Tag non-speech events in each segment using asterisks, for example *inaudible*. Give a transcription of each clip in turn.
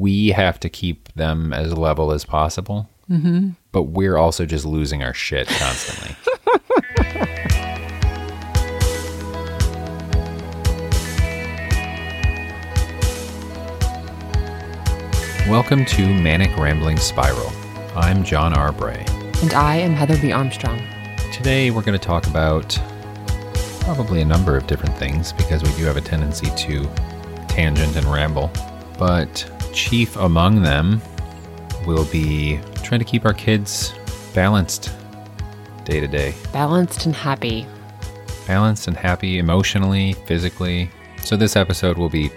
We have to keep them as level as possible. Mm-hmm. But we're also just losing our shit constantly. *laughs* Welcome to Manic Rambling Spiral. I'm John R. Bray. And I am Heather B. Armstrong. Today we're going to talk about probably a number of different things because we do have a tendency to tangent and ramble. But chief among them will be trying to keep our kids balanced day to day. Balanced and happy. Balanced and happy emotionally, physically. So this episode will be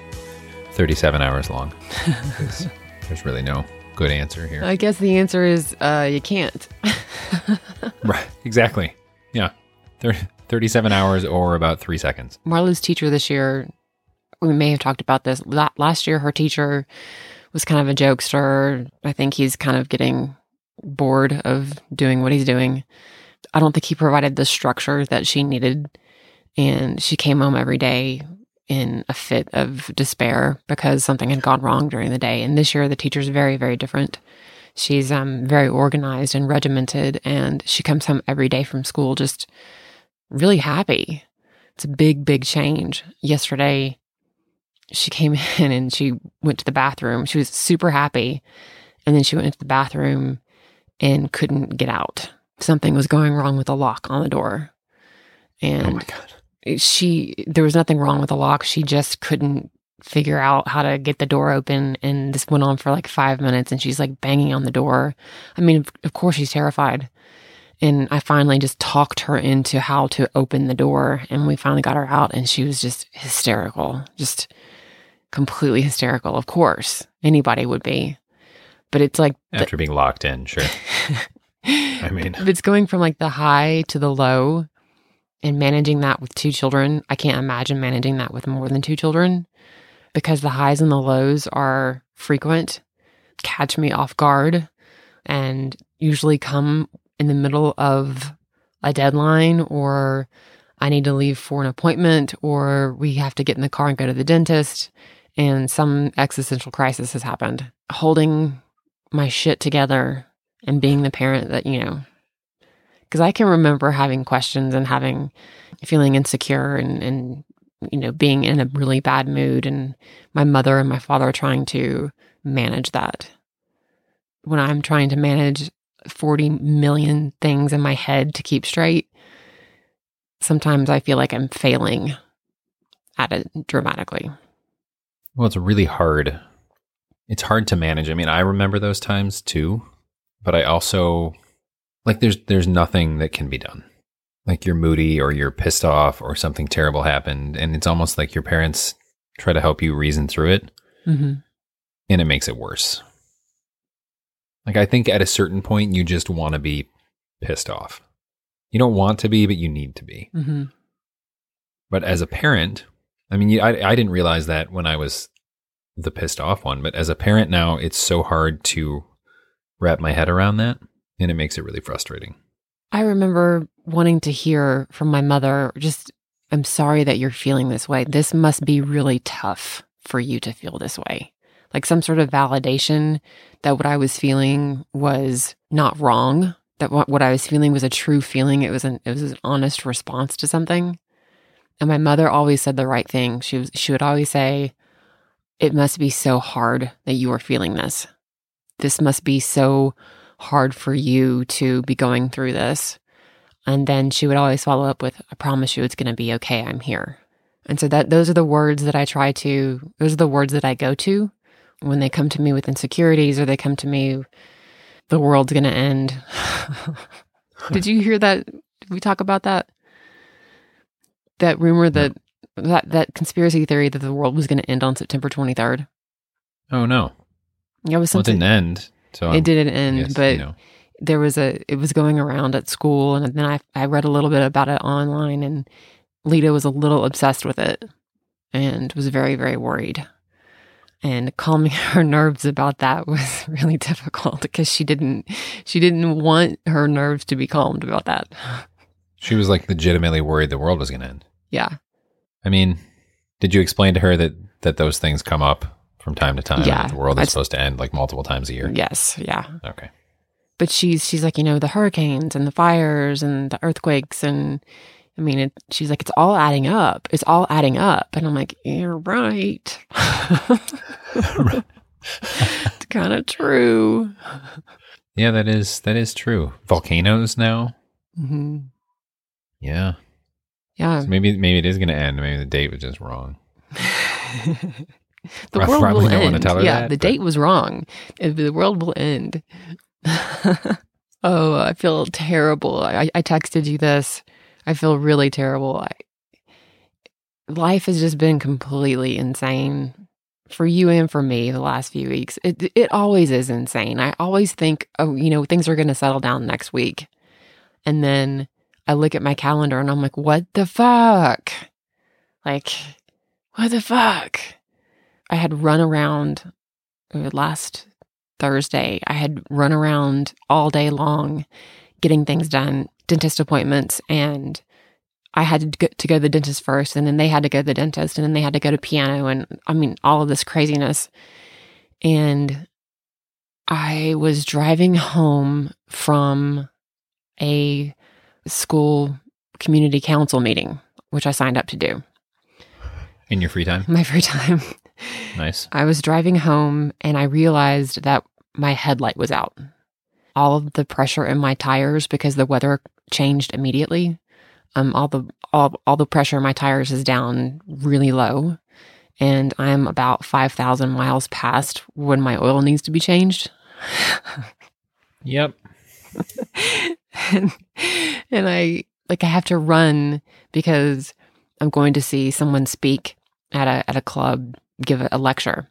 37 hours long. *laughs* There's really no good answer here. I guess the answer is uh, you can't. *laughs* right, exactly. Yeah. 30, 37 hours or about three seconds. Marlo's teacher this year, we may have talked about this. Last year, her teacher was kind of a jokester. I think he's kind of getting bored of doing what he's doing. I don't think he provided the structure that she needed. And she came home every day in a fit of despair because something had gone wrong during the day. And this year, the teacher's very, very different. She's um, very organized and regimented, and she comes home every day from school just really happy. It's a big, big change. Yesterday, she came *laughs* in and she went to the bathroom. She was super happy. And then she went into the bathroom and couldn't get out. Something was going wrong with the lock on the door. And oh my God she there was nothing wrong with the lock. She just couldn't figure out how to get the door open and this went on for like 5 minutes and she's like banging on the door. I mean, of course she's terrified. And I finally just talked her into how to open the door and we finally got her out and she was just hysterical. Just completely hysterical. Of course, anybody would be. But it's like after the, being locked in, sure. *laughs* I mean, if it's going from like the high to the low and managing that with two children, I can't imagine managing that with more than two children because the highs and the lows are frequent, catch me off guard, and usually come in the middle of a deadline or I need to leave for an appointment or we have to get in the car and go to the dentist and some existential crisis has happened. Holding my shit together and being the parent that, you know, because I can remember having questions and having feeling insecure and, and you know being in a really bad mood and my mother and my father trying to manage that when i'm trying to manage 40 million things in my head to keep straight sometimes i feel like i'm failing at it dramatically well it's really hard it's hard to manage i mean i remember those times too but i also like there's there's nothing that can be done. Like you're moody or you're pissed off or something terrible happened, and it's almost like your parents try to help you reason through it, mm-hmm. and it makes it worse. Like I think at a certain point you just want to be pissed off. You don't want to be, but you need to be. Mm-hmm. But as a parent, I mean, I I didn't realize that when I was the pissed off one, but as a parent now, it's so hard to wrap my head around that and it makes it really frustrating. I remember wanting to hear from my mother just, I'm sorry that you're feeling this way. This must be really tough for you to feel this way. Like some sort of validation that what I was feeling was not wrong, that what, what I was feeling was a true feeling. It was an, it was an honest response to something. And my mother always said the right thing. She was, she would always say, it must be so hard that you are feeling this. This must be so hard for you to be going through this. And then she would always follow up with, I promise you it's going to be okay. I'm here. And so that those are the words that I try to, those are the words that I go to when they come to me with insecurities or they come to me, the world's going to end. *laughs* *laughs* Did you hear that? Did we talk about that? That rumor that that that conspiracy theory that the world was going to end on September 23rd. Oh no. It was Well, it didn't end. So it didn't end, yes, but you know. there was a it was going around at school and then I I read a little bit about it online and Leta was a little obsessed with it and was very very worried. And calming *laughs* her nerves about that was *laughs* really difficult because she didn't she didn't want her nerves to be calmed about that. she was like legitimately worried the world was going to end. Yeah. I mean, did you explain to her that that those things come up from time to time? Yeah. the world is supposed to end like multiple times a year. Yes, yeah. Okay. But she's she's like, you know, the hurricanes and the fires and the earthquakes and I mean, it, she's like, it's all adding up. It's all adding up. And I'm like, you're right. it's *laughs* kind of true. Yeah, that is that is true. Volcanoes now. hmm Yeah. Yeah. So maybe maybe it is going to end. Maybe the date was just wrong. *laughs* the I world will end. tell her yeah, that, the but- date was wrong. The world will end. *laughs* oh, I feel terrible. I, I texted you this. I feel really terrible. I, life has just been completely insane for you and for me the last few weeks. It it always is insane. I always think, oh, you know, things are going to settle down next week, and then I look at my calendar and I'm like, what the fuck? Like, what the fuck? I had run around last Thursday. I had run around all day long getting things done, dentist appointments, and I had to go, to go to the dentist first, and then they had to go to the dentist, and then they had to go to piano, and I mean, all of this craziness. And I was driving home from a school community council meeting, which I signed up to do In your free time. *laughs* my free time. Nice. I was driving home and I realized that my headlight was out. All of the pressure in my tires because the weather changed immediately. Um, all the all all the pressure in my tires is down really low, and I'm about five thousand miles past when my oil needs to be changed. *laughs* Yep. *laughs* and, and I like I have to run because I'm going to see someone speak at a at a club, give a, a lecture.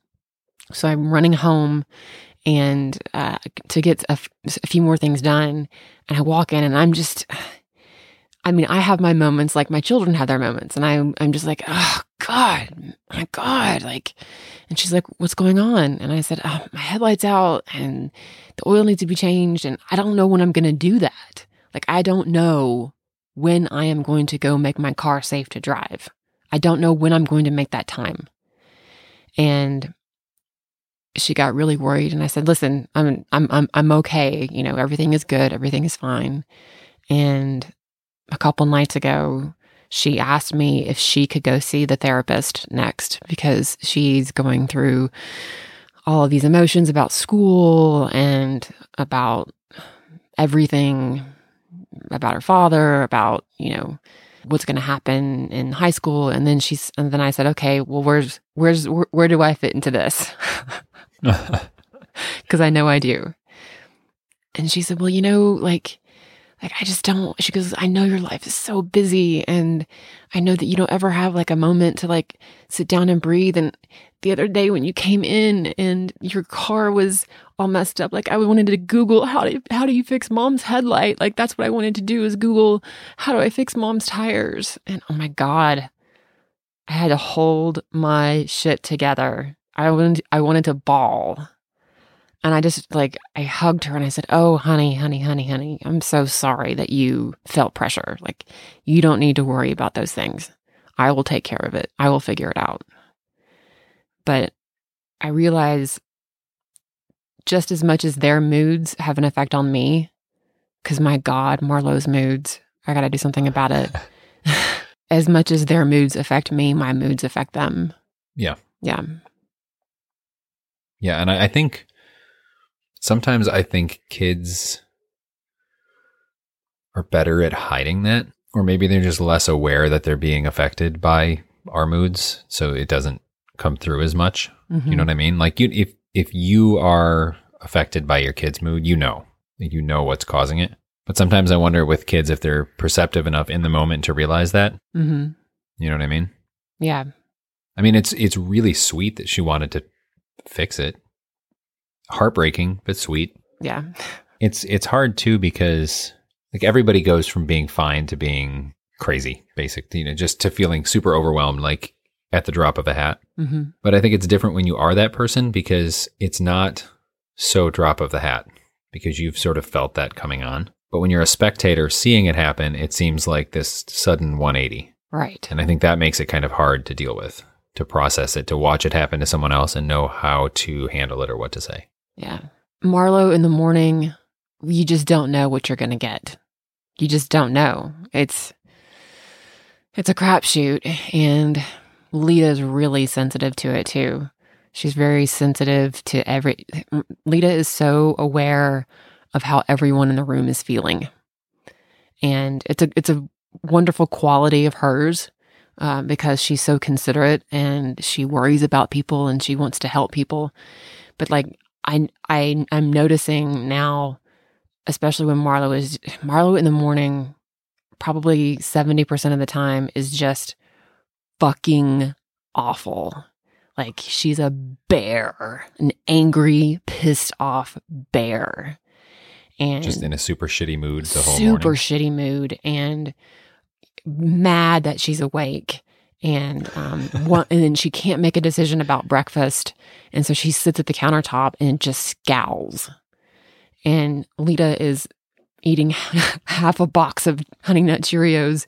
So I'm running home and uh, to get a, f- a few more things done. And I walk in and I'm just, I mean, I have my moments like my children have their moments, and I'm I'm just like, oh God, my God, like. And she's like, "What's going on?" And I said, oh, "My headlights out, and the oil needs to be changed, and I don't know when I'm going to do that. Like, I don't know when I am going to go make my car safe to drive. I don't know when I'm going to make that time." And she got really worried, and I said, "Listen, I'm I'm I'm I'm okay. You know, everything is good, everything is fine." And couple nights ago, she asked me if she could go see the therapist next because she's going through all of these emotions about school and about everything about her father, about, you know, what's going to happen in high school and then she's and then I said, "Okay, well where's where's where, where do I fit into this?" *laughs* *laughs* cuz I know I do. And she said, "Well, you know, like like I just don't. She goes, I know your life is so busy and I know that you don't ever have like a moment to like sit down and breathe. And the other day when you came in and your car was all messed up like I wanted to google how do how do you fix mom's headlight? Like that's what I wanted to do is google how do I fix mom's tires? And oh my god I had to hold my shit together. I wanted I wanted to bawl and I just like, I hugged her and I said, Oh, honey, honey, honey, honey, I'm so sorry that you felt pressure. Like, you don't need to worry about those things. I will take care of it. I will figure it out. But I realize just as much as their moods have an effect on me, because my God, Marlo's moods, I got to do something about it. *laughs* as much as their moods affect me, my moods affect them. Yeah. Yeah. Yeah, and I, I think sometimes I think kids are better at hiding that, or maybe they're just less aware that they're being affected by our moods, so it doesn't come through as much. Mhm. You know what I mean? Like you, if if you are affected by your kid's mood, you know, you know what's causing it. But sometimes I wonder with kids if they're perceptive enough in the moment to realize that. Mhm. You know what I mean? Yeah. I mean, it's it's really sweet that she wanted to fix it. Heartbreaking, but sweet. Yeah. It's it's hard too because like everybody goes from being fine to being crazy, basically, you know, just to feeling super overwhelmed, like at the drop of a hat. hmm But I think it's different when you are that person because it's not so drop of the hat because you've sort of felt that coming on. But when you're a spectator seeing it happen, it seems like this sudden 180. Right. And I think that makes it kind of hard to deal with, to process it, to watch it happen to someone else and know how to handle it or what to say. Yeah. Marlo in the morning, you just don't know what you're going to get. You just don't know. It's it's a crapshoot and Leta's really sensitive to it too. She's very sensitive to every Leta is so aware of how everyone in the room is feeling. And it's a it's a wonderful quality of hers uh, because she's so considerate and she worries about people and she wants to help people. But like I I I'm noticing now, especially when Marlo is Marlo in the morning, probably seventy percent of the time is just fucking awful. Like she's a bear, an angry, pissed off bear, and Just in a super shitty mood the whole super morning. shitty mood and mad that she's awake and um one, and then she can't make a decision about breakfast. And so she sits at the countertop and just scowls. And Leta is eating *laughs* half a box of honey nut cheerios.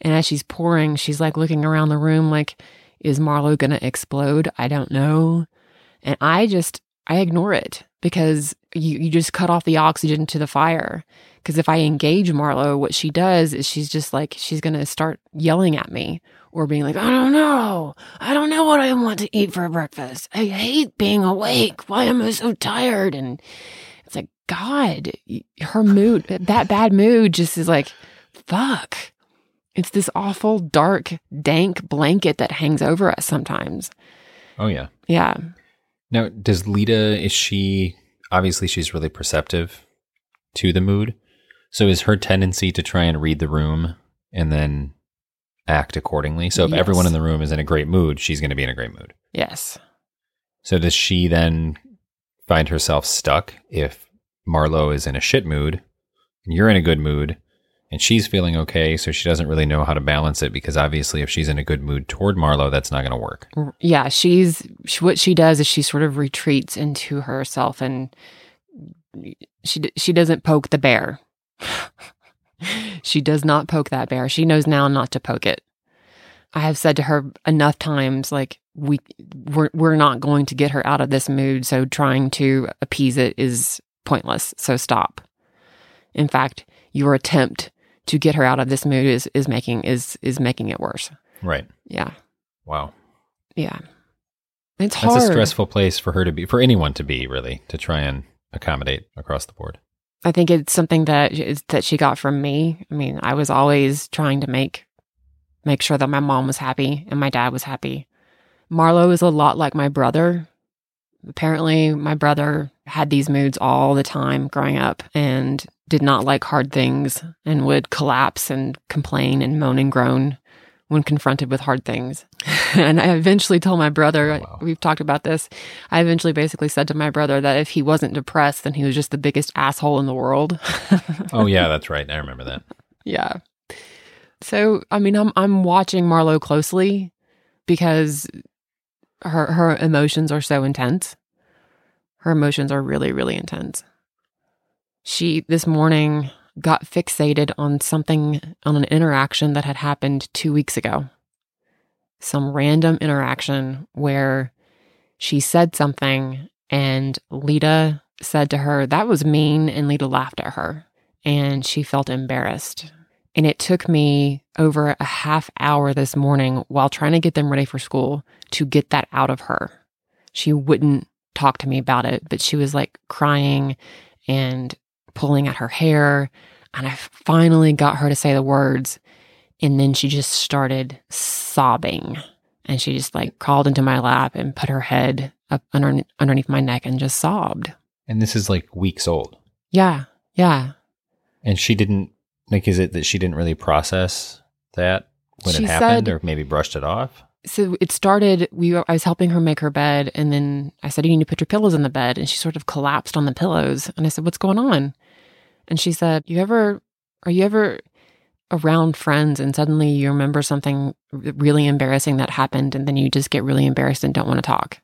And as she's pouring she's like looking around the room like is Marlo to explode? I don't know. And I just I ignore it because you, you just cut off the oxygen to the fire. Because if I engage Marlo, what she does is she's just like, she's going to start yelling at me or being like, I don't know. I don't know what I want to eat for breakfast. I hate being awake. Why am I so tired? And it's like, God, her mood, that bad mood just is like, fuck. It's this awful, dark, dank blanket that hangs over us sometimes. Oh, yeah. Yeah. Now, does Leta, is she, obviously she's really perceptive to the mood. So is her tendency to try and read the room and then act accordingly? So if Yes. everyone in the room is in a great mood, she's going to be in a great mood. Yes. So does she then find herself stuck if Marlo is in a shit mood and you're in a good mood and she's feeling okay, so she doesn't really know how to balance it because obviously if she's in a good mood toward Marlo, that's not going to work. yeah she's she, what she does is she sort of retreats into herself and she she doesn't poke the bear she does not poke that bear. She knows now not to poke it. I have said to her enough times like we we're, we're not going to get her out of this mood so trying to appease it is pointless so stop. In fact your attempt to get her out of this mood is is making is is making it worse. Right. yeah. Wow. yeah. It's That's hard. a stressful place for her to be, for anyone to be, really, to try and accommodate across the board. I think it's something that that she got from me. I mean, I was always trying to make make sure that my mom was happy and my dad was happy. Marlo is a lot like my brother. Apparently, my brother had these moods all the time growing up and did not like hard things and would collapse and complain and moan and groan when confronted with hard things. *laughs* *laughs* and I eventually told my brother, oh, Wow. we've talked about this. I eventually basically said to my brother that if he wasn't depressed, then he was just the biggest asshole in the world. *laughs* Oh, yeah, that's right. I remember that. Yeah. So, I mean, I'm I'm watching Marlo closely because her her emotions are so intense. Her emotions are really really intense. She this morning got fixated on something on an interaction that had happened 2 weeks ago. Some random interaction where she said something and Leta said to her, "That was mean," and Leta laughed at her and she felt embarrassed. And it took me over a half hour this morning while trying to get them ready for school to get that out of her. She wouldn't talk to me about it, but she was like crying and pulling at her hair. And I finally got her to say the words. And then she just started sobbing. And she just like crawled into my lap and put her head up under, underneath my neck and just sobbed. And this is like weeks old. Yeah. Yeah. And she didn't, like, is it that she didn't really process that when She it happened said- or maybe brushed it off? so it started we i was helping her make her bed and then i said you need to put your pillows in the bed and she sort of collapsed on the pillows and i said what's going on and she said you ever are you ever around friends and suddenly you remember something really embarrassing that happened and then you just get really embarrassed and don't want to talk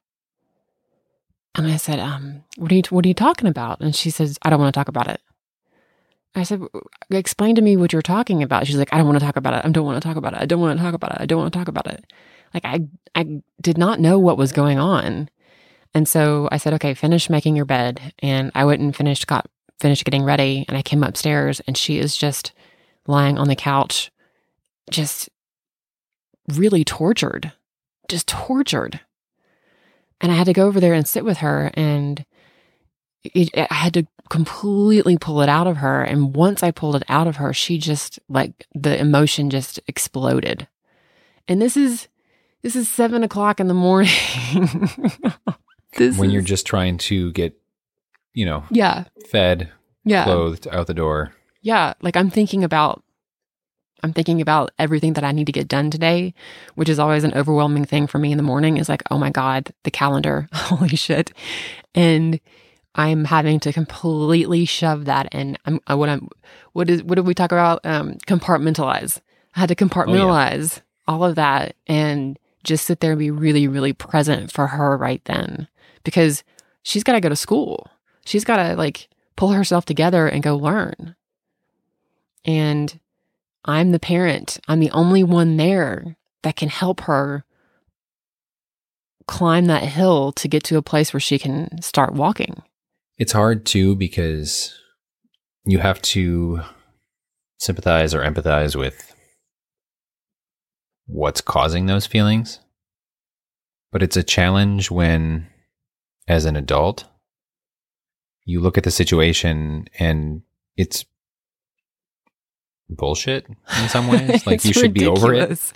and i said um what are you what are you talking about and she says i don't want to talk about it I said, explain to me what you're talking about. She's like, I don't want to talk about it. I don't want to talk about it. I don't want to talk about it. I don't want to talk about it. Like I I did not know what was going on. And so I said, okay, finish making your bed. And I went and finished got finished getting ready and I came upstairs and she is just lying on the couch, just really tortured. Just tortured. And I had to go over there and sit with her and it, I had to completely pull it out of her. And once I pulled it out of her, she just like the emotion just exploded. And this is this is seven o'clock in the morning. *laughs* when is, you're just trying to get, you know, yeah, fed, yeah, clothed out the door. Yeah, like I'm thinking about I'm thinking about everything that I need to get done today, which is always an overwhelming thing for me in the morning is like, oh my God, the calendar. *laughs* Holy shit. And I'm having to completely shove that and I'm uh, what I'm what is what did we talk about? Um compartmentalize. I had to compartmentalize oh, yeah. all of that and just sit there and be really, really present for her right then because she's got to go to school. She's got to like pull herself together and go learn. And I'm the parent, I'm the only one there that can help her climb that hill to get to a place where she can start walking. It's hard too because you have to sympathize or empathize with what's causing those feelings. But it's a challenge when, as an adult, you look at the situation and it's bullshit in some ways. *laughs* Like you should ridiculous. be over it.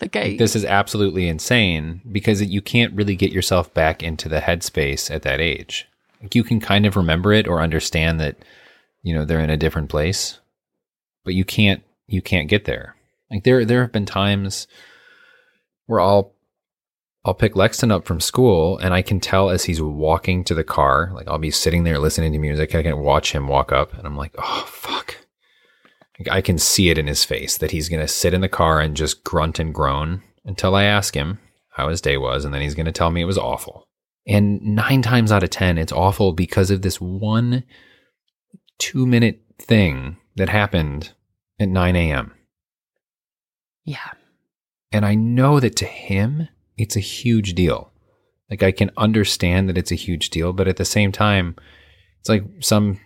Like, I, this is absolutely insane because you can't really get yourself back into the headspace at that age. Like you can kind of remember it or understand that, you know, they're in a different place, but you can't you can't get there. Like there there have been times where I'll I'll pick Lexton up from school and I can tell as he's walking to the car, like I'll be sitting there listening to music. I can watch him walk up and I'm like, oh, fuck. I can see it in his face that he's going to sit in the car and just grunt and groan until I ask him how his day was. And then he's going to tell me it was awful. And nine times out of 10, it's awful because of this one two minute thing that happened at 9 a.m. Yeah. And I know that to him, it's a huge deal. Like I can understand that it's a huge deal, but at the same time, it's like some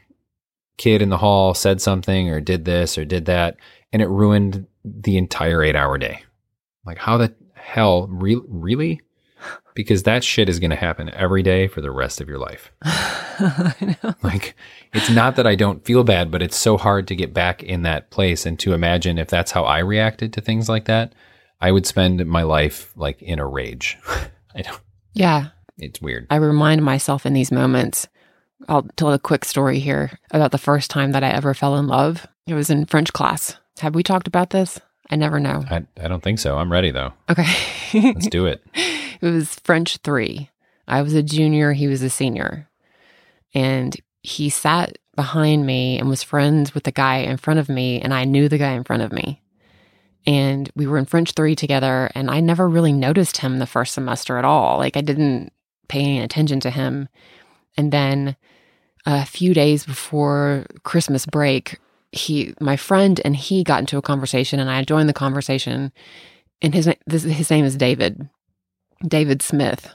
kid in the hall said something or did this or did that, and it ruined the entire eight hour day. Like, how the hell? Re- really? *sighs* Because that shit is going to happen every day for the rest of your life. *laughs* like, it's not that I don't feel bad, but it's so hard to get back in that place and to imagine if that's how I reacted to things like that. I would spend my life like in a rage. *laughs* I don't. Yeah. It's weird. I remind myself in these moments. I'll tell a quick story here about the first time that I ever fell in love. It was in French class. Have we talked about this? I never know. I, I don't think so. I'm ready though. Okay. Let's do it. *laughs* It was French three. I was a junior, he was a senior. And he sat behind me and was friends with the guy in front of me, and I knew the guy in front of me and we were in French 3 together and I never really noticed him the first semester at all. Like I didn't pay any attention to him. And then a few days before Christmas break, he my friend and he got into a conversation and I joined the conversation and his this, his name is David. David Smith.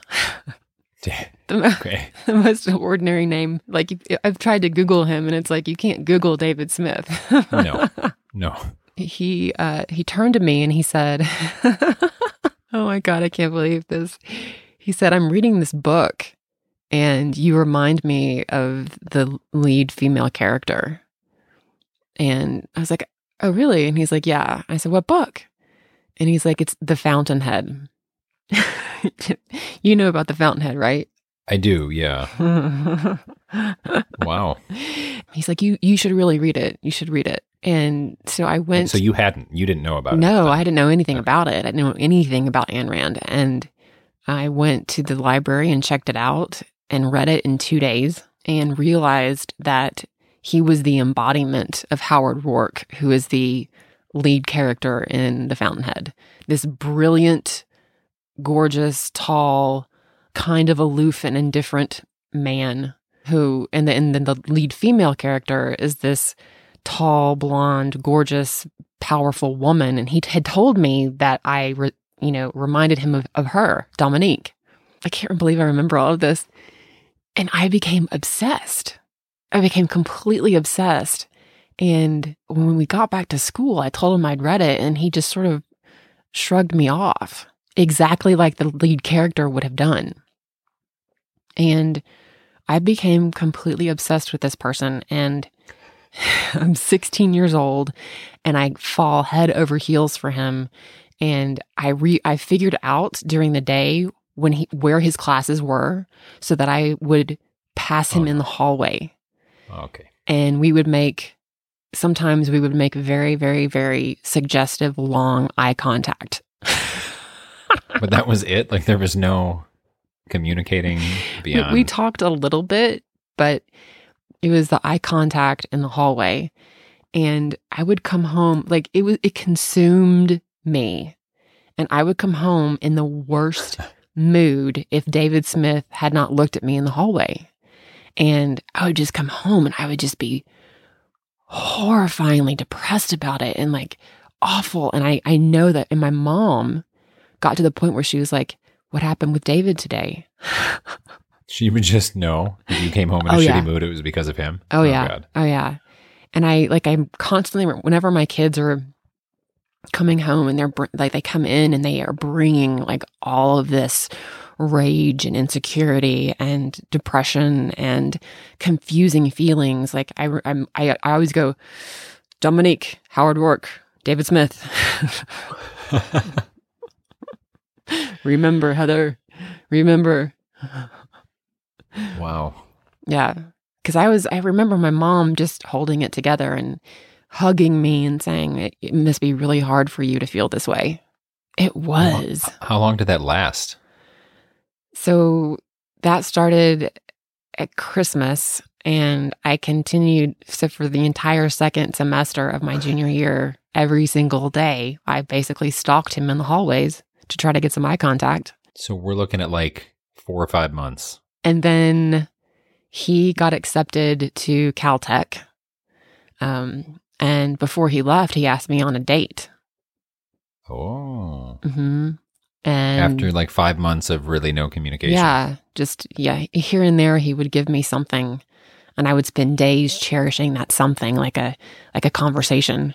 the, okay. *laughs* the most ordinary name. Like I've tried to Google him, and it's like you can't Google David Smith. no, *laughs* no he uh, he turned to me and he said, *laughs* "Oh my god, I can't believe this." He said, "I'm reading this book, and you remind me of the lead female character." And I was like, "Oh, really?" And he's like, "Yeah." I said, "What book?" And he's like, "It's The Fountainhead." *laughs* you know about The Fountainhead, right? I do, yeah. *laughs* wow. He's like, "You you should really read it. You should read it." And so I went. So you hadn't, you didn't know about it. no. I didn't know anything Okay. about it. I didn't know anything about Ayn Rand. And I went to the library and checked it out and read it in two days and realized that he was the embodiment of Howard Roark, who is the lead character in The Fountainhead. This brilliant, gorgeous, tall, kind of aloof and indifferent man who, and, the, and then the lead female character is this tall, blonde, gorgeous, powerful woman. And he had told me that I, re, you know, reminded him of, of her, Dominique. I can't believe I remember all of this. And I became obsessed. I became completely obsessed. And when we got back to school, I told him I'd read it, and he just sort of shrugged me off, exactly like the lead character would have done. And I became completely obsessed with this person. And *sighs* I'm 16 years old, and I fall head over heels for him. And I re I figured out during the day when he where his classes were, so that I would pass him Oh, in the hallway Okay. and we would make sometimes we would make very very very suggestive long eye contact *laughs* But that was it? Like there was no communicating we, beyond. we talked a little bit but it was the eye contact in the hallway and i would come home like it was it consumed me and i would come home in the worst *laughs* mood if david smith had not looked at me in the hallway and i would just come home and i would just be horrifyingly depressed about it and like awful and i i know that and my mom got to the point where she was like what happened with david today *laughs* she would just know if you came home in a Oh, shitty yeah. mood, it was because of him. Oh, oh yeah. God. Oh yeah. And I like I'm constantly whenever my kids are coming home and they're br- like they come in and they are bringing like all of this rage and insecurity and depression and confusing feelings like I I'm, I I always go Dominique Howard Roark David Smith *laughs* remember Heather remember Wow. Yeah. Cause I was, I remember my mom just holding it together and hugging me and saying, it, it must be really hard for you to feel this way. It was. How long did that last? So that started at Christmas and I continued. So for the entire second semester of my junior *sighs* year, every single day, I basically stalked him in the hallways to try to get some eye contact. So we're looking at like four or five months. And then he got accepted to Caltech. Um, and before he left, he asked me on a date. Oh. hmm And After like five months of really no communication. yeah, just yeah, here and there, he would give me something, and I would spend days cherishing that something, like a like a conversation.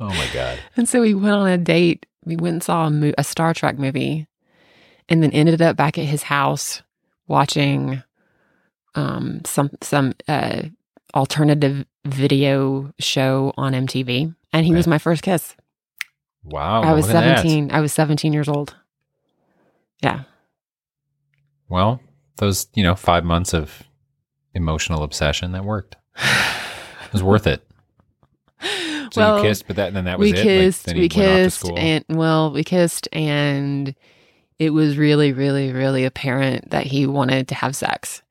Oh my God. *laughs* And so we went on a date. We went and saw a, mo- a Star Trek movie, and then ended up back at his house watching um, some some uh, alternative video show on MTV. And he was my first kiss. Wow. I was look at that. seventeen. I was seventeen years old. Yeah, Well, those, you know, five months of emotional obsession, that worked. *sighs* It was worth it. So well, you kissed, but that then that was we it. Like, kissed. then we kissed, and well, we kissed, and it was really, really, really apparent that he wanted to have sex.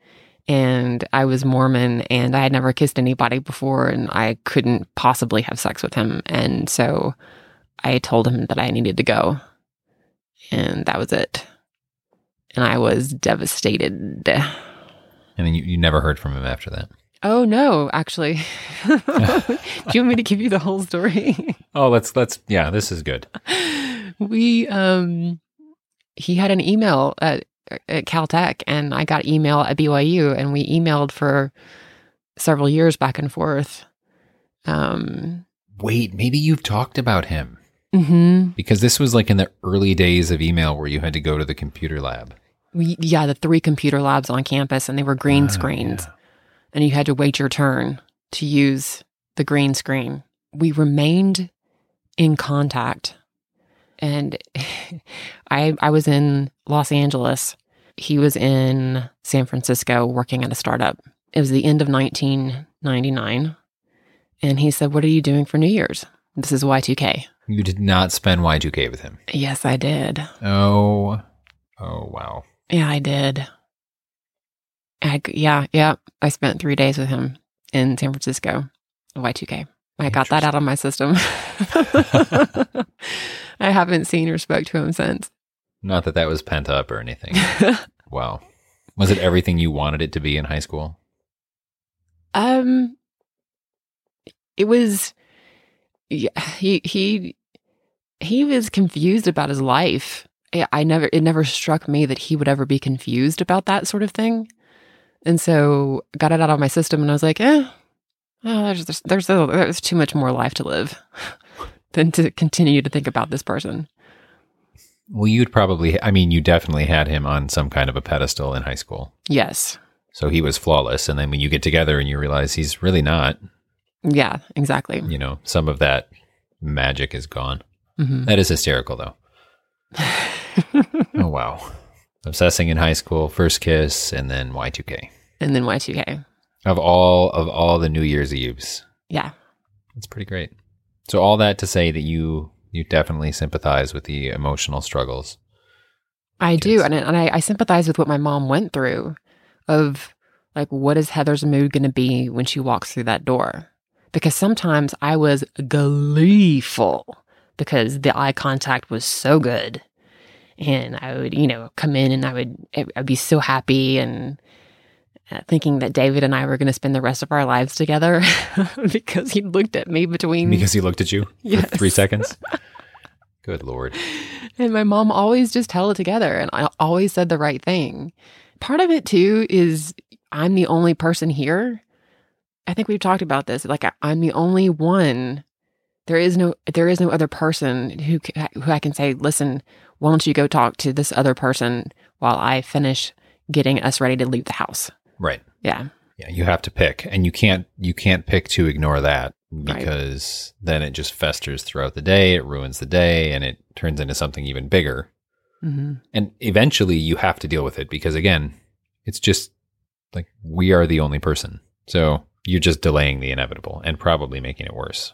And I was Mormon, and I had never kissed anybody before, and I couldn't possibly have sex with him. And so I told him that I needed to go, and that was it. And I was devastated. and then you, you never heard from him after that. Oh no, actually. *laughs* Do you want me to give you the whole story? *laughs* Oh, let's let's yeah, this is good. we um he had an email at, at Caltech and I got email at BYU and we emailed for several years back and forth. Um Wait, maybe you've talked about him mhm. because this was like in the early days of email where you had to go to the computer lab. we, yeah, the three computer labs on campus and they were green Ah, screens yeah. and you had to wait your turn to use the green screen. We remained in contact and *laughs* I I was in Los Angeles. He was in San Francisco working at a startup. It was the end of 1999 And he said, What are you doing for New Year's? This is Y2K. You did not spend Y2K with him. Yes, I did. Oh, oh, wow. Yeah, I did. I, yeah, yeah. I spent three days with him in San Francisco, Y2K. I got that out of my system. *laughs* I haven't seen or spoke to him since. Not that that was pent up or anything. *laughs* wow. Was it everything you wanted it to be in high school? Um, it was. Yeah, he he he was confused about his life. I- never it never struck me that he would ever be confused about that sort of thing, and so got it out of my system, and I was like, eh, oh, there's there's there's, there's too much more life to live *laughs* than to continue to think about this person. Well, you'd probably, I mean, you definitely had him on some kind of a pedestal in high school. Yes, So he was flawless. And then when you get together and you realize he's really not, yeah, exactly. you know, some of that magic is gone. hmm That is hysterical, though. *laughs* Oh, wow. Obsessing in high school, first kiss, and then Y2K. and then Y2K. Of all of all the New Year's Eves, Yeah, that's pretty great. So all that to say that you you definitely sympathize with the emotional struggles. I do, Kids. and I, and I, I sympathize with what my mom went through. Of like, what is Heather's mood going to be when she walks through that door? Because sometimes I was gleeful because the eye contact was so good, and I would, you know, come in and I would, I'd be so happy and thinking that David and I were going to spend the rest of our lives together *laughs* because he looked at me between Because he looked at you for three seconds. Good lord. And my mom always just held it together and I always said the right thing. Part of it too is I'm the only person here. I think we've talked about this. Like I, I'm the only one. There is no there is no other person who who I can say, "Listen, why don't you go talk to this other person while I finish getting us ready to leave the house?" Right. Yeah. Yeah, you have to pick, and you can't you can't pick to ignore that Right. because then it just festers throughout the day. It ruins the day, and it turns into something even bigger. hmm And eventually, you have to deal with it because again, it's just like we are the only person. So you're just delaying the inevitable and probably making it worse.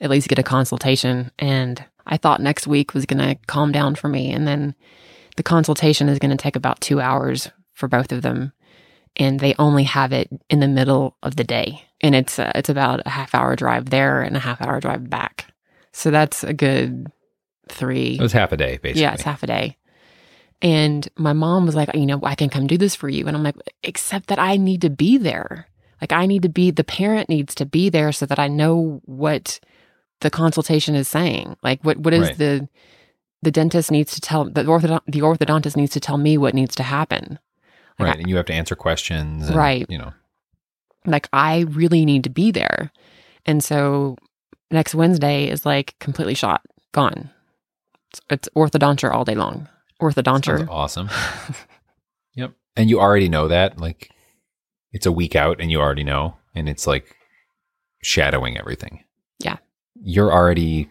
at least get a consultation. And I thought next week was going to calm down for me. And then the consultation is going to take about two hours for both of them. And they only have it in the middle of the day. And it's, uh, it's about a half hour drive there and a half hour drive back. So that's a good three. It was half a day, basically. Yeah, it's half a day. And my mom was like, you know, I can come do this for you. And I'm like, except that I need to be there. Like, I need to be, the parent needs to be there so that I know what the consultation is saying. Like, what, what is Right. the, the dentist needs to tell, the, orthodont, the orthodontist needs to tell me what needs to happen. Like, right. I- and you have to answer questions. And, Right. You know, like I really need to be there. And so next Wednesday is like completely shot, gone. It's, it's orthodonture all day long. sounds Orthodonture. awesome. *laughs* yep. And you already know that. Like, it's a week out and you already know. And it's like shadowing everything. You're already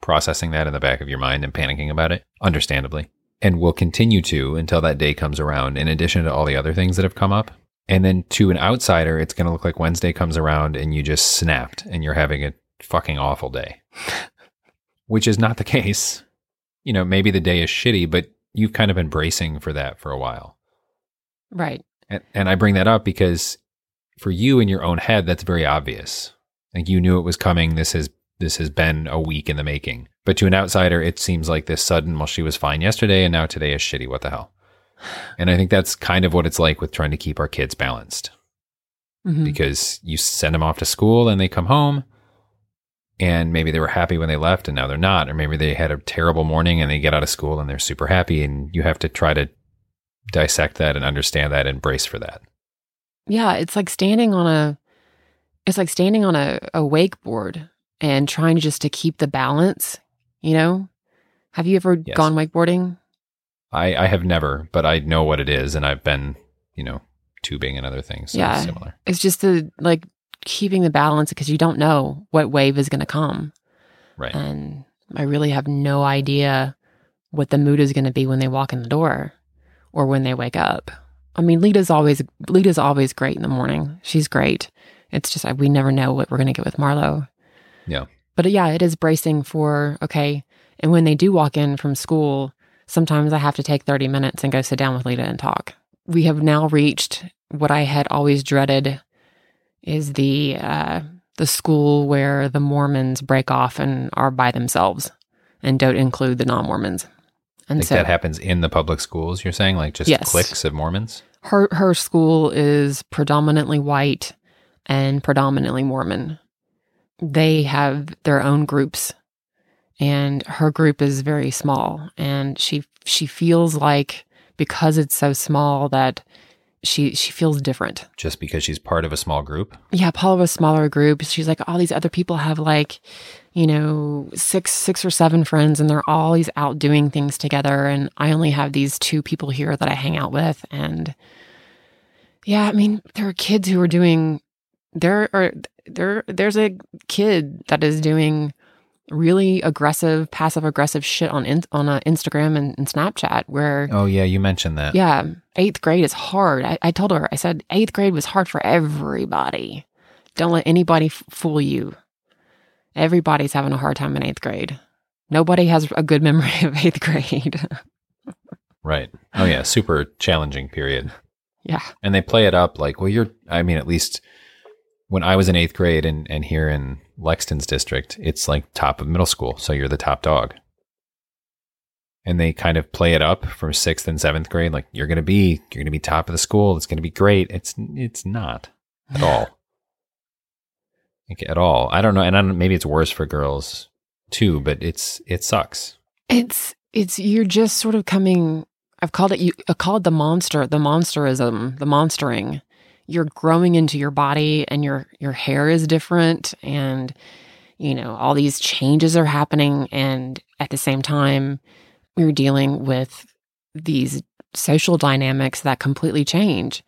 processing that in the back of your mind and panicking about it, understandably. And will continue to until that day comes around, in addition to all the other things that have come up. And then to an outsider, it's going to look like Wednesday comes around and you just snapped and you're having a fucking awful day, *laughs* which is not the case. You know, maybe the day is shitty, but you've kind of been bracing for that for a while. Right. And, and I bring that up because for you in your own head, that's very obvious. Like you knew it was coming. This has this has been a week in the making. But to an outsider, it seems like this sudden. Well, she was fine yesterday, and now today is shitty. What the hell? And I think that's kind of what it's like with trying to keep our kids balanced Mhm. because you send them off to school and they come home and maybe they were happy when they left and now they're not or maybe they had a terrible morning and they get out of school and they're super happy and you have to try to dissect that and understand that and brace for that Yeah, it's like standing on a it's like standing on a, a wakeboard and trying just to keep the balance, you know? Have you ever Yes. gone wakeboarding? i i have never but i know what it is and i've been you know tubing and other things so Yeah. it's similar It's just the like keeping the balance because you don't know what wave is going to come. right And I really have no idea what the mood is going to be when they walk in the door or when they wake up. I mean, Leta's always Leta's always great in the morning. She's great. It's just we never know what we're going to get with Marlo. Yeah. But yeah, it is bracing for okay. And when they do walk in from school, sometimes I have to take 30 minutes and go sit down with Leta and talk. We have now reached what I had always dreaded is the uh, the school where the Mormons break off and are by themselves and don't include the non-Mormons. And like so that happens in the public schools you're saying like just Yes. cliques of mormons her her school is predominantly white and predominantly Mormon. They have their own groups and her group is very small and she she feels like because it's so small that she she feels different. just because she's part of a small group Yeah, Paula was a smaller group. She's like, all these other people have like, you know, six six or seven friends and they're always out doing things together. And I only have these two people here that I hang out with. And yeah, I mean, there are kids who are doing there are there there's a kid that is doing really aggressive, passive aggressive shit on in, on uh, Instagram and, and Snapchat where oh yeah you mentioned that yeah, eighth grade is hard. I, I told her, I said, eighth grade was hard for everybody. Don't let anybody f- fool you. Everybody's having a hard time in eighth grade. Nobody has a good memory *laughs* of eighth grade. right oh yeah super challenging period *laughs* yeah. and they play it up like well you're i mean at least when i was in eighth grade and, and here in lexton's district it's like top of middle school so you're the top dog. And they kind of play it up from sixth and seventh grade like you're gonna be you're gonna be top of the school it's gonna be great. It's it's not at *laughs* all. Like at all. I don't know and I don't, maybe it's worse for girls too but it's it sucks. It's, it's, you're just sort of coming, I've called it, you, I call it the monster, the monsterism, the monstering. You're growing into your body and your, your hair is different and, you know, all these changes are happening. And at the same time, we're dealing with these social dynamics that completely change.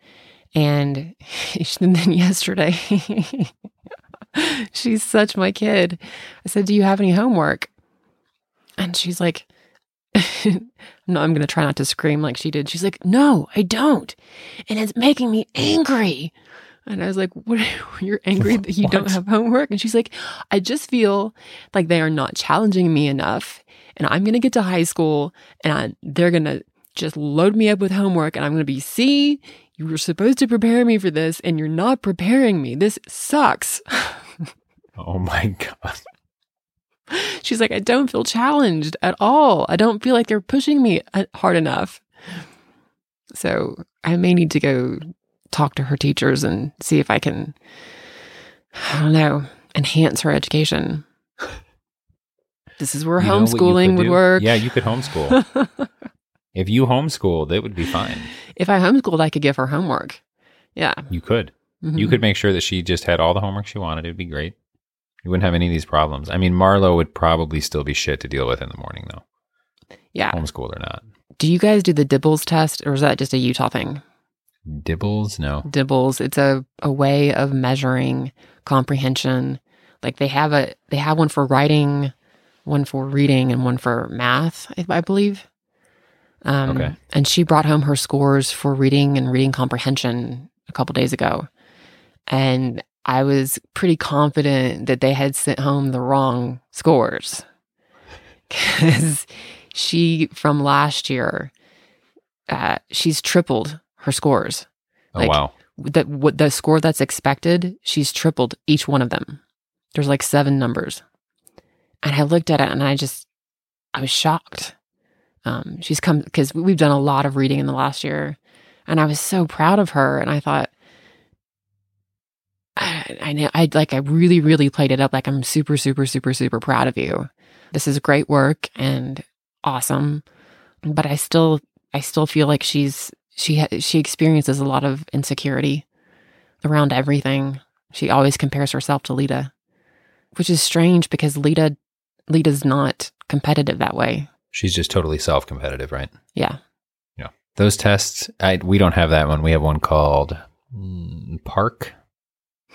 And, *laughs* and then yesterday, *laughs* she's such my kid. I said, Do you have any homework? And she's like, *laughs* No, I'm going to try not to scream like she did. She's like, No, I don't. And it's making me angry. And I was like, What? *laughs* You're angry that you don't have homework? And she's like, I just feel like they are not challenging me enough. And I'm going to get to high school and I, they're going to just load me up with homework. And I'm going to be, see, you were supposed to prepare me for this and you're not preparing me. This sucks. *laughs* oh my *laughs* god She's like, I don't feel challenged at all. I don't feel like they're pushing me uh, hard enough. So I may need to go talk to her teachers and see if I can, I don't know, enhance her education. This is where You you homeschooling would do? work. yeah you could homeschool *laughs* if you homeschooled it would be fine if I homeschooled, I could give her homework. Yeah. You could. You Mhm. could make sure that she just had all the homework she wanted. It'd be great. You wouldn't have any of these problems. I mean, Marlo would probably still be shit to deal with in the morning, though, Yeah. homeschooled or not. Do you guys do the DIBELS test or is that just a Utah thing? DIBELS? No. DIBELS. It's a, a way of measuring comprehension. Like they have a they have one for writing, one for reading, and one for math, I, I believe. Um, Okay. And she brought home her scores for reading and reading comprehension a couple days ago, and I was pretty confident that they had sent home the wrong scores *laughs* because she from last year uh, she's tripled her scores. Oh Like, wow. The what the score that's expected, she's tripled each one of them. There's like seven numbers, and I looked at it and I just I was shocked. Um, she's come because we've done a lot of reading in the last year, and I was so proud of her. And I thought, I, I know I like I really really played it up like I'm super super super super proud of you. This is great work and awesome, but I still I still feel like she's she ha- she experiences a lot of insecurity around everything. She always compares herself to Leta, which is strange because Leta Leta's not competitive that way. She's just totally self-competitive, right? Yeah. Yeah. Those tests, I we don't have that one. We have one called mm, PARCC.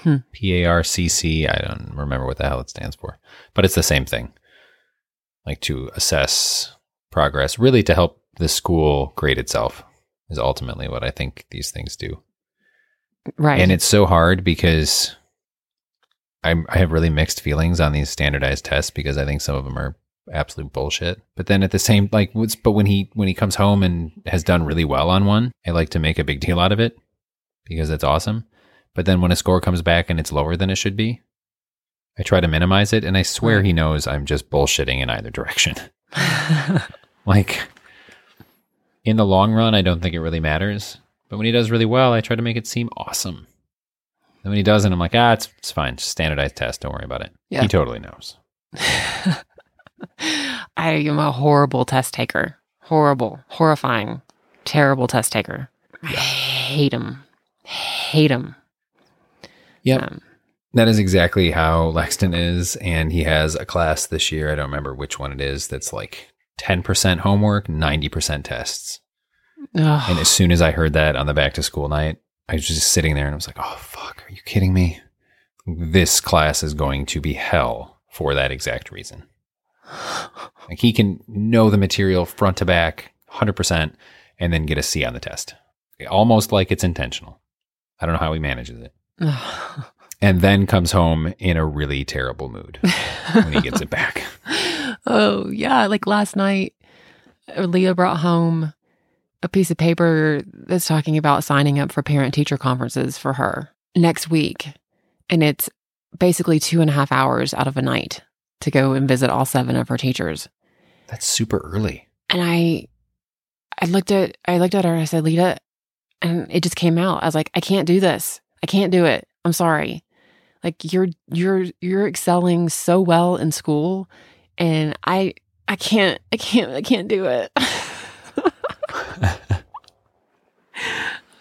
Hmm. P A R C C. I don't remember what the hell it stands for, but it's the same thing. Like to assess progress, really to help the school grade itself, is ultimately what I think these things do. Right. And it's so hard because I'm, I have really mixed feelings on these standardized tests because I think some of them are absolute bullshit. But then at the same, like, what's, but when he when he comes home and has done really well on one, I like to make a big deal out of it because it's awesome. But then when a score comes back and it's lower than it should be, I try to minimize it, and I swear he knows I'm just bullshitting in either direction. *laughs* *laughs* like in the long run, I don't think it really matters. But when he does really well, I try to make it seem awesome. And when he doesn't, I'm like, ah, it's, it's fine. Just standardized test. Don't worry about it. Yeah. He totally knows. *laughs* I am a horrible test taker. Horrible, horrifying, terrible test taker. I hate him. Hate him. Yep. Um, That is exactly how Lexton is. And he has a class this year. I don't remember which one it is. That's like 10% homework, 90% tests. And as soon as I heard that on the back to school night, I was just sitting there and I was like, oh, fuck, are you kidding me? This class is going to be hell for that exact reason. *gasps* Like he can know the material front to back, 100%, and then get a C on the test. Almost like it's intentional. I don't know how he manages it. *sighs* And then comes home in a really terrible mood when he gets it back. *laughs* *laughs* oh yeah, like last night, Leah brought home a piece of paper that's talking about signing up for parent teacher conferences for her next week, and it's basically two and a half hours out of a night to go and visit all seven of her teachers. That's super early. And I, I looked at, I looked at her and I said, Leta, and it just came out. I was like, I can't do this. I can't do it. I'm sorry. Like you're, you're, you're excelling so well in school, and I, I can't, I can't, I can't do it. *laughs*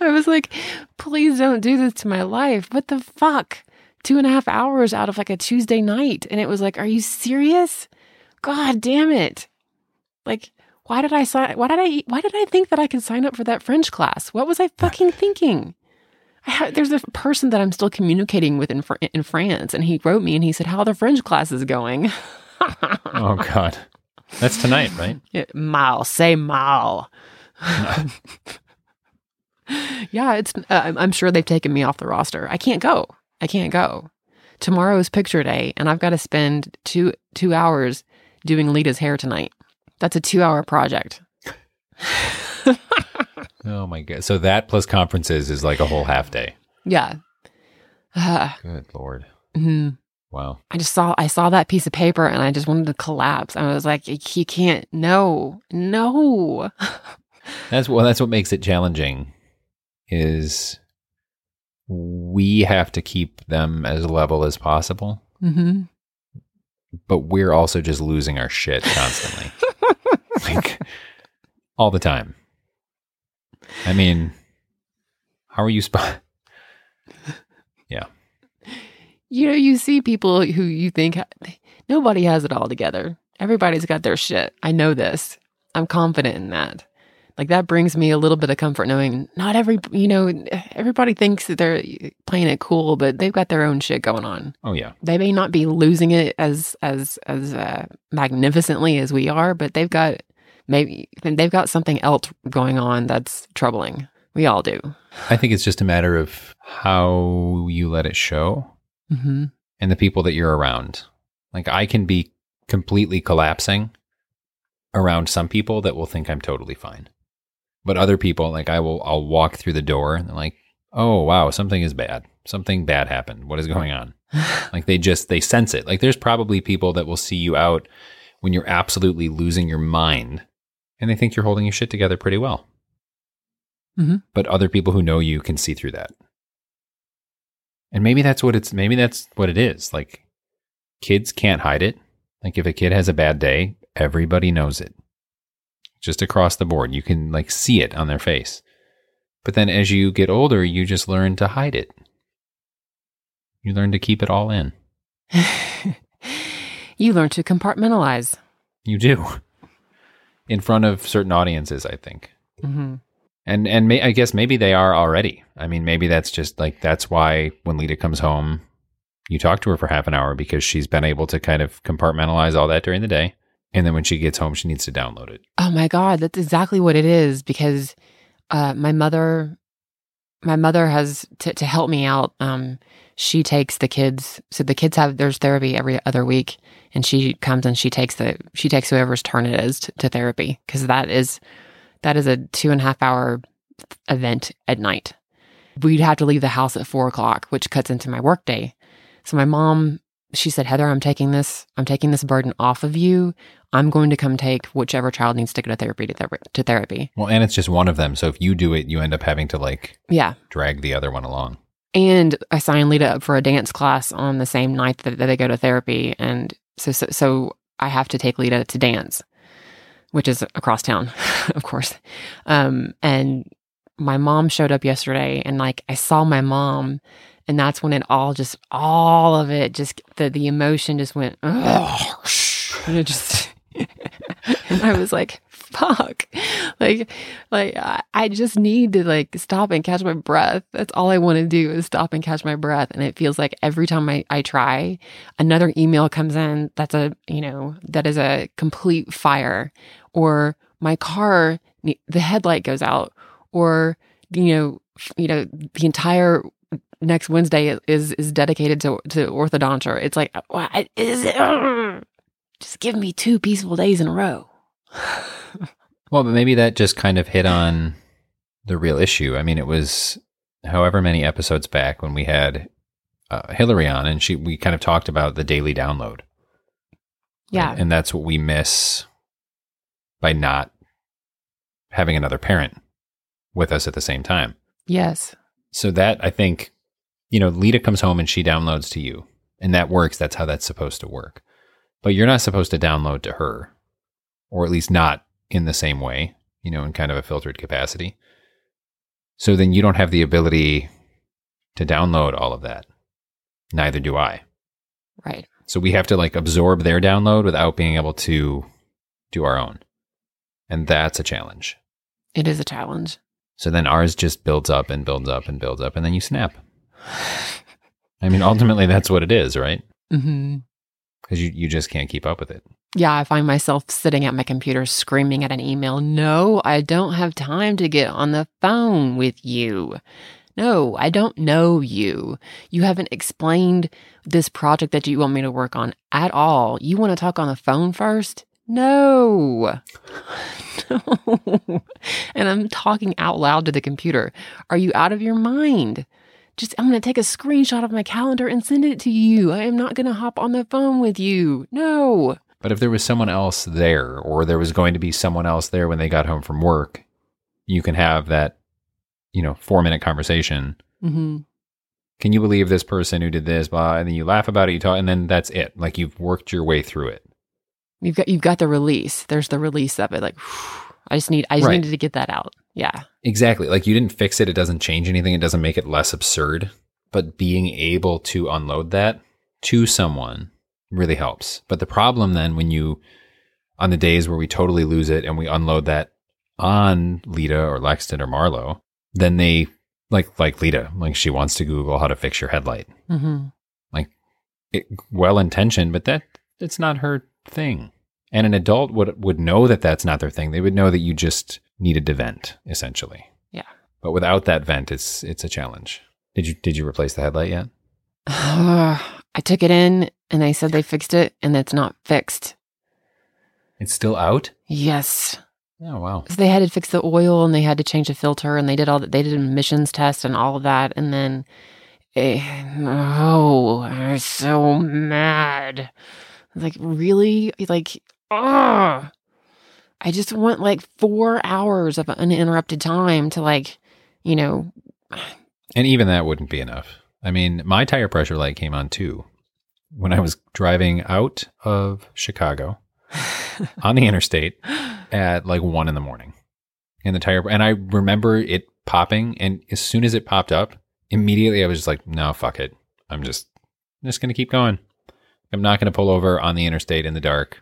I was like, please don't do this to my life. What the fuck? Two and a half hours out of like a Tuesday night. And it was like, are you serious? God damn it. Like, why did I sign? Why did I? Why did I think that I could sign up for that French class? What was I fucking thinking? I ha- there's a person that I'm still communicating with in, Fr- in France, and he wrote me and he said, "How are the French classes going?" *laughs* Oh, God. That's tonight, right? *laughs* Yeah, Mal, say Mal. *laughs* yeah, it's. Uh, I'm- I'm sure they've taken me off the roster. I can't go. I can't go. Tomorrow is picture day, and I've got to spend two two hours doing Leta's hair tonight. That's a two hour project. Oh, my God. So that plus conferences is like a whole half day. Yeah. Ah, Good Lord. mhm. Wow. I just saw I saw that piece of paper and I just wanted to collapse. I was like, you can't. No, no. *laughs* That's well. That's what makes it challenging. Is we have to keep them as level as possible, hmm but we're also just losing our shit constantly, *laughs* like all the time. I mean, how are you? Sp- *laughs* yeah, You know, you see people who you think nobody has it all together. Everybody's got their shit. I know this. I'm confident in that. Like that brings me a little bit of comfort knowing not every, you know, everybody thinks that they're playing it cool, but they've got their own shit going on. oh yeah, They may not be losing it as as as uh, magnificently as we are, but they've got maybe they've got something else going on that's troubling. We all do. I think it's just a matter of how you let it show. hmm and the people that you're around. Like I can be completely collapsing around some people that will think I'm totally fine. But other people, like I will, I'll walk through the door and like, "Oh wow, something is bad. Something bad happened. What is going on?" *laughs* like they just they sense it. Like there's probably people that will see you out when you're absolutely losing your mind, and they think you're holding your shit together pretty well. Mhm. But other people who know you can see through that, and maybe that's what it's. Maybe that's what it is. Like kids can't hide it. Like if a kid has a bad day, everybody knows it. Just across the board, you can like see it on their face. But then as you get older, you just learn to hide it. You learn to keep it all in. *laughs* you learn to compartmentalize. You do. In front of certain audiences, I think. hmm And and may, I guess maybe they are already. I mean, maybe that's just like that's why when Leta comes home, you talk to her for half an hour because she's been able to kind of compartmentalize all that during the day, and then when she gets home, she needs to download it. Oh my God, that's exactly what it is because uh, my mother, my mother has to to help me out. Um, she takes the kids. So the kids have there's therapy every other week, and she comes and she takes the she takes whoever's turn it is to, to therapy because that is that is a two and a half hour event at night. We'd have to leave the house at four o'clock, which cuts into my workday. So my mom, she said, Heather, I'm taking this, I'm taking this burden off of you. I'm going to come take whichever child needs to go to therapy to, ther- to therapy. Well, and it's just one of them. So if you do it, you end up having to like Yeah. drag the other one along. And I signed Leta up for a dance class on the same night that, that they go to therapy. And so, so, so I have to take Leta to dance, which is across town, *laughs* of course. Um, and my mom showed up yesterday and like I saw my mom and that's when it all just all of it just the the emotion just went *laughs* and it just *laughs* and I was like fuck like like I, just need to like stop and catch my breath that's all I want to do is stop and catch my breath and it feels like every time I, I try another email comes in that's a you know that is a complete fire or my car the headlight goes out or you know you know the entire next Wednesday is is dedicated to to orthodontia. It's like what is it? Just give me two peaceful days in a row. *laughs* Well, but maybe that just kind of hit on the real issue. I mean, it was however many episodes back when we had uh, Hillary on, and she we kind of talked about the daily download. Yeah. and, and that's what we miss by not having another parent with us at the same time. Yes. So that I think, you know, Leta comes home and she downloads to you, and that works. That's how that's supposed to work. But you're not supposed to download to her, or at least not in the same way, you know, in kind of a filtered capacity. So then you don't have the ability to download all of that. Neither do I. Right. So we have to like absorb their download without being able to do our own. And that's a challenge. It is a challenge. So then ours just builds up and builds up and builds up and then you snap. I mean, ultimately that's what it is, right? hmm Because you, you just can't keep up with it. Yeah, I find myself sitting at my computer screaming at an email. No, I don't have time to get on the phone with you. No, I don't know you. You haven't explained this project that you want me to work on at all. You want to talk on the phone first? No. *laughs* No. And I'm talking out loud to the computer. Are you out of your mind? Just, I'm going to take a screenshot of my calendar and send it to you. I am not going to hop on the phone with you. No. But if there was someone else there, or there was going to be someone else there when they got home from work, you can have that, you know, four minute conversation. hmm Can you believe this person who did this? Blah, and then you laugh about it, you talk, and then that's it. Like you've worked your way through it. You've got you've got the release. There's the release of it. Like *sighs* I just need I just Right. needed to get that out. Yeah. Exactly. Like you didn't fix it. It doesn't change anything. It doesn't make it less absurd. But being able to unload that to someone really helps. But the problem then when you, on the days where we totally lose it and we unload that on Leta or Lexton or Marlo, then they like, like Leta, like she wants to Google how to fix your headlight. hmm Like, It, well intentioned, but that, it's not her thing. And an adult would, would know that that's not their thing. They would know that you just needed to vent essentially. Yeah. But without that vent, it's it's a challenge. Did you did you replace the headlight yet? *sighs* I took it in and they said they fixed it and it's not fixed. It's still out. Yes. Oh wow. So they had to fix the oil and they had to change the filter and they did all that. They did an emissions test and all of that. And then, eh, oh, I was so mad. Like, really? Like, oh, I just want like four hours of uninterrupted time to, like, you know, And even that wouldn't be enough. I mean, my tire pressure light came on too when I was driving out of Chicago *laughs* on the interstate at like one in the morning. And the tire, and I remember it popping. And as soon as it popped up, immediately I was just like, no, fuck it. I'm just, I'm just going to keep going. I'm not going to pull over on the interstate in the dark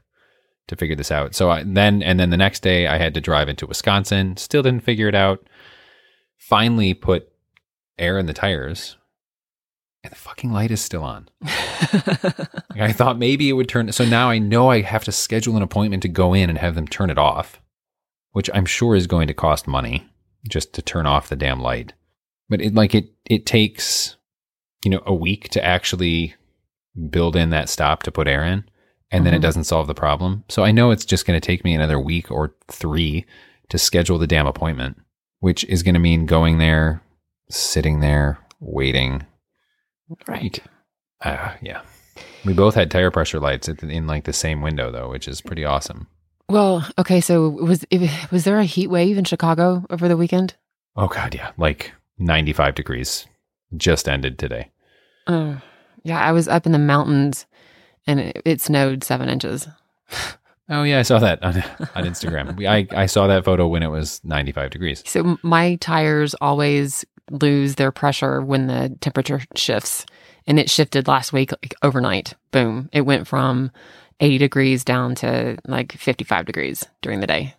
to figure this out. So I, then, and then the next day I had to drive into Wisconsin, still didn't figure it out. Finally put air in the tires and the fucking light is still on. *laughs* Like, I thought maybe it would turn. So now I know I have to schedule an appointment to go in and have them turn it off, which I'm sure is going to cost money just to turn off the damn light. But it like it it takes you know a week to actually build in that stop to put air in, and then it Mhm. doesn't solve the problem. So I know it's just going to take me another week or three to schedule the damn appointment, which is going to mean going there, sitting there, waiting, right. uh, yeah. We both had tire pressure lights the, in like the same window though, which is pretty awesome. Well, okay. So was was there a heat wave in Chicago over the weekend? Oh god, yeah. Like 95 degrees just ended today. Oh, yeah. I was up in the mountains and it, snowed seven inches. *laughs* Oh yeah, I saw that on, *laughs* on Instagram. we, I, I saw that photo when it was 95 degrees. So my tires always lose their pressure when the temperature shifts. And it shifted last week like overnight. Boom. It went from 80 degrees down to like 55 degrees during the day.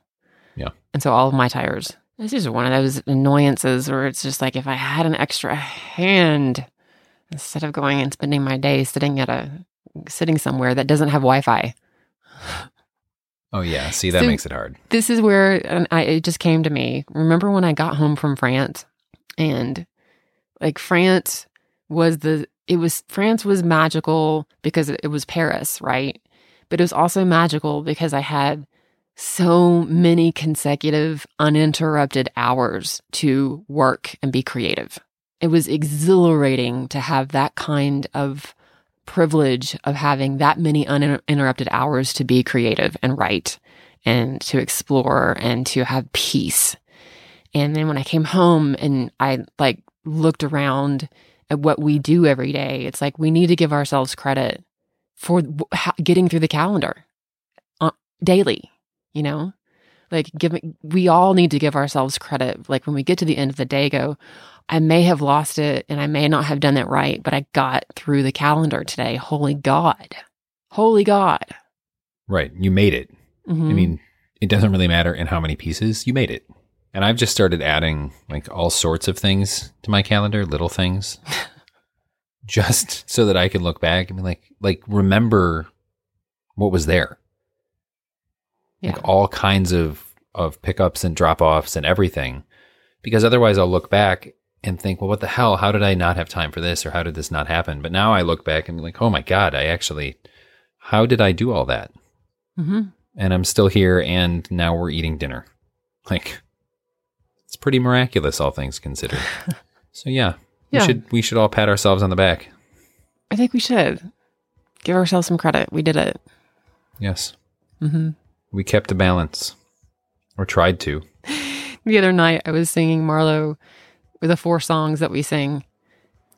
Yeah. And so all of my tires, this is one of those annoyances where it's just like if I had an extra hand instead of going and spending my day sitting at a sitting somewhere that doesn't have Wi-Fi. *sighs* Oh yeah, see that So- makes it hard. this is where and I, it just came to me. Remember when I got home from France and like France was the it was France was magical because it was Paris, right? But it was also magical because I had so many consecutive uninterrupted hours to work and be creative. It was exhilarating to have that kind of privilege of having that many uninterrupted hours to be creative and write and to explore and to have peace. And then when I came home and I like looked around at what we do every day, it's like we need to give ourselves credit for getting through the calendar uh, daily, you know? Like giving we all need to give ourselves credit like when we get to the end of the day go I may have lost it and I may not have done it right, but I got through the calendar today. Holy God. Holy God. Right, you made it. I Mhm. mean, it doesn't really matter in how many pieces you made it. And I've just started adding like all sorts of things to my calendar, little things, *laughs* just so that I can look back and be like, like remember what was there. yeah. Like all kinds of of pickups and drop offs and everything, because otherwise I'll look back and think, well, what the hell? How did I not have time for this, or how did this not happen? But now I look back and be like, oh my god, I actually, how did I do all that? Mhm. and I'm still here, and now we're eating dinner. *laughs* Like, it's pretty miraculous, all things considered. *laughs* so yeah, Yeah. we should we should all pat ourselves on the back. I think we should give ourselves some credit. We did it. Yes, hmm we kept the balance, or tried to. *laughs* The other night, I was singing Marlo with the four songs that we sing,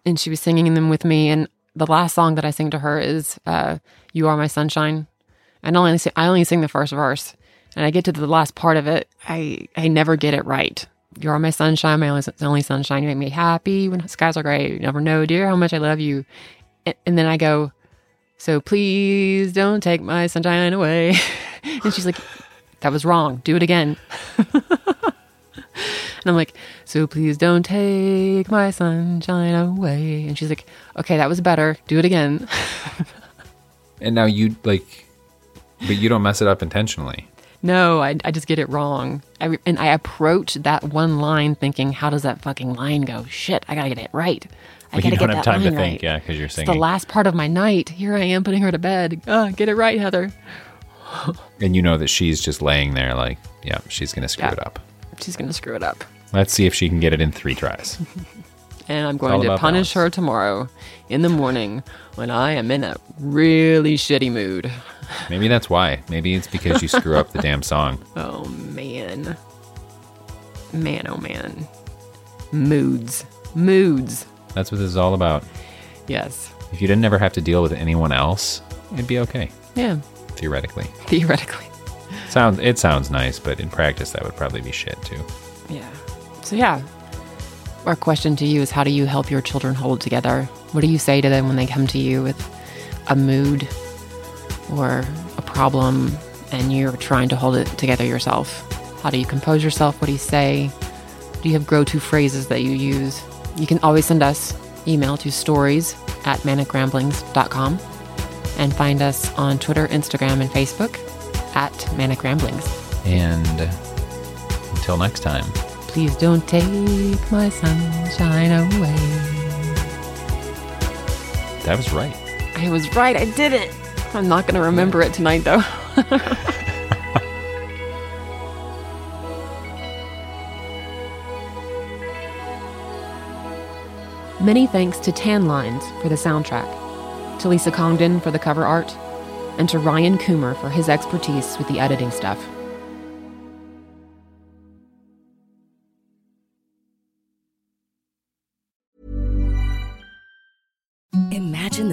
and she was singing them with me. And the last song that I sing to her is uh, "You Are My Sunshine." And I only sing, I only sing the first verse, and I get to the last part of it. I I never get it right. You are my sunshine, my only, only sunshine. You make me happy when skies are gray. You never know, dear, how much I love you. And, and then I go, so please don't take my sunshine away. *laughs* and she's like, that was wrong. Do it again. *laughs* And I'm like, so please don't take my sunshine away. And she's like, okay, that was better. Do it again. *laughs* And now you like, but you don't mess it up intentionally. no, I, I just get it wrong. I, and I approach that one line thinking, how does that fucking line go? Shit, I gotta get it right. I But gotta you don't get have that time to line think, right. yeah, because you're It's the last part of my night. Here I am putting her to bed. Oh, get it right, Heather. and you know that she's just laying there like, yeah, she's going to screw Yeah. it up. She's going to screw it up. Let's see if she can get it in three tries. *laughs* And I'm going to punish balance. her tomorrow in the morning when I am in a really shitty mood. Maybe that's why. Maybe it's because you screw up the *laughs* damn song. Oh, man. Man, oh, man. Moods. Moods. That's what this is all about. Yes. If you didn't ever have to deal with anyone else, it'd be okay, Yeah. theoretically. Theoretically. Sounds it sounds nice, but in practice that would probably be shit too. So, yeah. Our question to you is how do you help your children hold together? What do you say to them when they come to you with a mood or a problem and you're trying to hold it together yourself? How do you compose yourself? What do you say? Do you have grow to phrases that you use? You can always send us email to stories at manicramblings.com and find us on Twitter, Instagram, and Facebook at manicramblings. And until next time, Please don't take my sunshine away. that was right. I was right, I did it. I'm not going to remember it tonight, though. *laughs* Many thanks to Tan Lines for the soundtrack, to Lisa Congdon for the cover art, and to Ryan Coomer for his expertise with the editing stuff.